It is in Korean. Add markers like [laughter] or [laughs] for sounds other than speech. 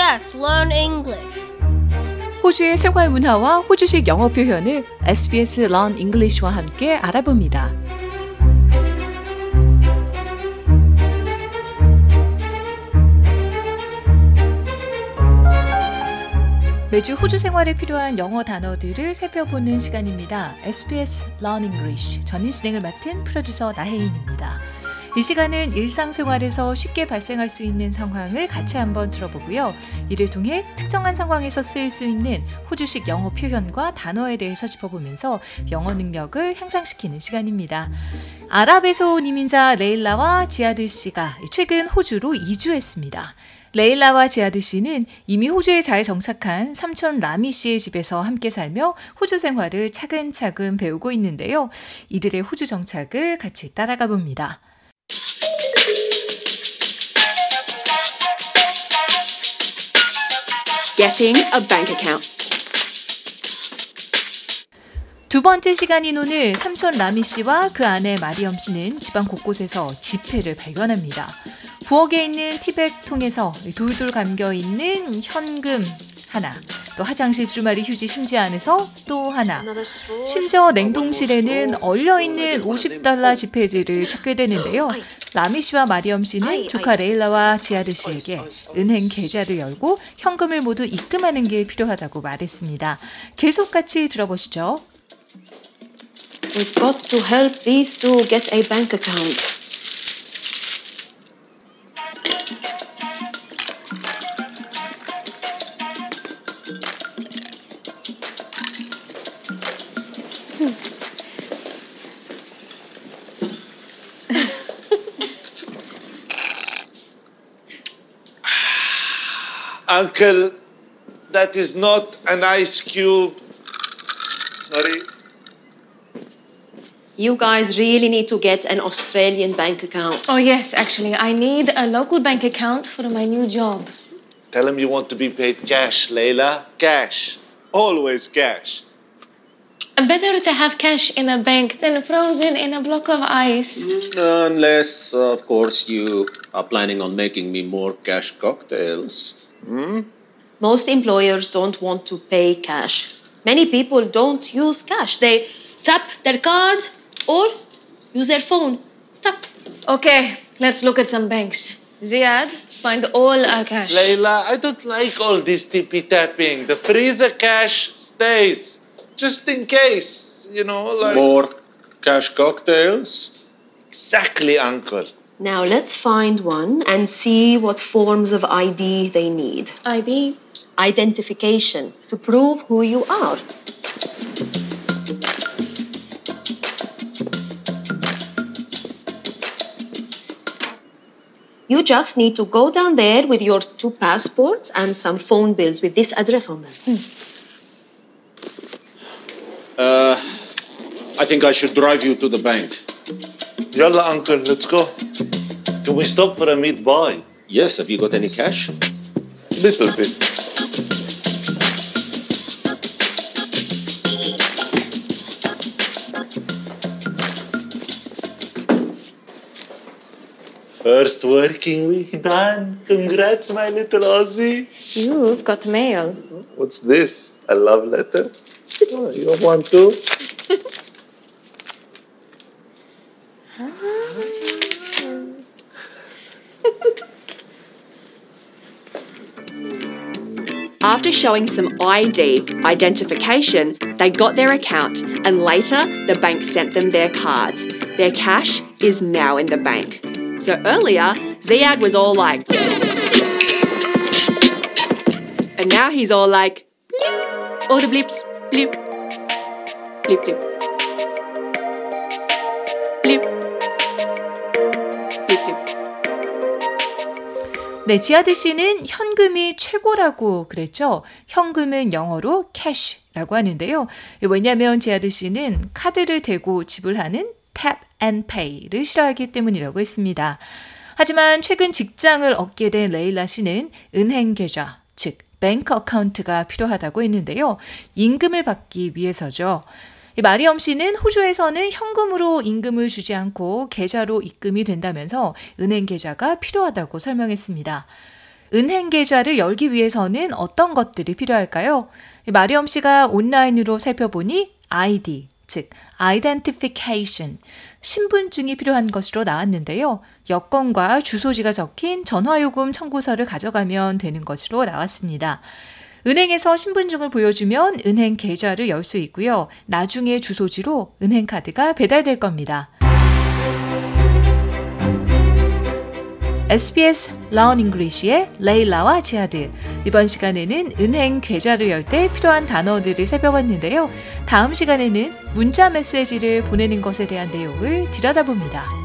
SBS Learn English. 호주의 생활 문화와 호주식 영어 표현을 SBS Learn English와 함께 알아봅니다. 매주 호주 생활에 필요한 영어 단어들을 살펴보는 시간입니다. SBS Learn English 전인 진행을 맡은 프로듀서 나혜인입니다. 이 시간은 일상생활에서 쉽게 발생할 수 있는 상황을 같이 한번 들어보고요. 이를 통해 특정한 상황에서 쓰일 수 있는 호주식 영어 표현과 단어에 대해서 짚어보면서 영어 능력을 향상시키는 시간입니다. 아랍에서 온 이민자 레일라와 지아드 씨가 최근 호주로 이주했습니다. 레일라와 지아드 씨는 이미 호주에 잘 정착한 삼촌 라미 씨의 집에서 함께 살며 호주 생활을 차근차근 배우고 있는데요. 이들의 호주 정착을 같이 따라가 봅니다. Getting a bank account. 두 번째 시간인 오늘 삼촌 라미 씨와 그 아내 마리엄 씨는 집안 곳곳에서 지폐를 발견합니다. 부엌에 있는 티백 통에서 돌돌 감겨 있는 현금 하나, 또 화장실 주말이 휴지 심지 안에서 또 하나, 심지어 냉동실에는 얼려있는 50달러 지폐들을 찾게 되는데요. 라미 씨와 마리엄 씨는 조카 레일라와 지아드 씨에게 은행 계좌를 열고 현금을 모두 입금하는 게 필요하다고 말했습니다. 계속 같이 들어보시죠. We've got to help these two get a bank account. Uncle, that is not an ice cube. Sorry. You guys really need to get an Australian bank account. Oh, yes, actually. I need a local bank account for my new job. Tell him you want to be paid cash, Layla. Cash. Always cash. Better to have cash in a bank than frozen in a block of ice. Unless, of course, you are planning on making me more cash cocktails. Hmm? Most employers don't want to pay cash. Many people don't use cash. They tap their card or use their phone. Tap. Okay, let's look at some banks. Ziad, find all our cash. Layla, I don't like all this tippy tapping. The freezer cash stays. Just in case, you know, like. More cash cocktails? Exactly, Uncle. Now let's find one and see what forms of ID they need. ID. Identification to prove who you are. You just need to go down there with your two passports and some phone bills with this address on them. Hmm. Uh, I think I should drive you to the bank. Yalla, Uncle, let's go. Can we stop for a meat pie? Yes, have you got any cash? Little bit. First working week done. Congrats, my little Aussie. You've got mail. What's this? A love letter? Oh, you want too? [laughs] After showing some ID, identification, they got their account and later the bank sent them their cards. Their cash is now in the bank. So earlier, Ziad was all like, [laughs] and now he's all like, all the blips, blip, blip, blip, blip. 네, 지아드 씨는 현금이 최고라고 그랬죠. 현금은 영어로 cash라고 하는데요. 왜냐하면 지아드 씨는 카드를 대고 지불하는 tap and pay를 싫어하기 때문이라고 했습니다. 하지만 최근 직장을 얻게 된 레일라 씨는 은행 계좌, 즉 bank account가 필요하다고 했는데요. 임금을 받기 위해서죠. 이 마리엄 씨는 호주에서는 현금으로 임금을 주지 않고 계좌로 입금이 된다면서 은행 계좌가 필요하다고 설명했습니다. 은행 계좌를 열기 위해서는 어떤 것들이 필요할까요? 마리엄 씨가 온라인으로 살펴보니 ID, 즉 identification, 신분증이 필요한 것으로 나왔는데요. 여권과 주소지가 적힌 전화요금 청구서를 가져가면 되는 것으로 나왔습니다. 은행에서 신분증을 보여주면 은행 계좌를 열 수 있고요. 나중에 주소지로 은행 카드가 배달될 겁니다. SBS Learn English의 레일라와 지하드. 이번 시간에는 은행 계좌를 열 때 필요한 단어들을 살펴봤는데요. 다음 시간에는 문자 메시지를 보내는 것에 대한 내용을 들여다봅니다.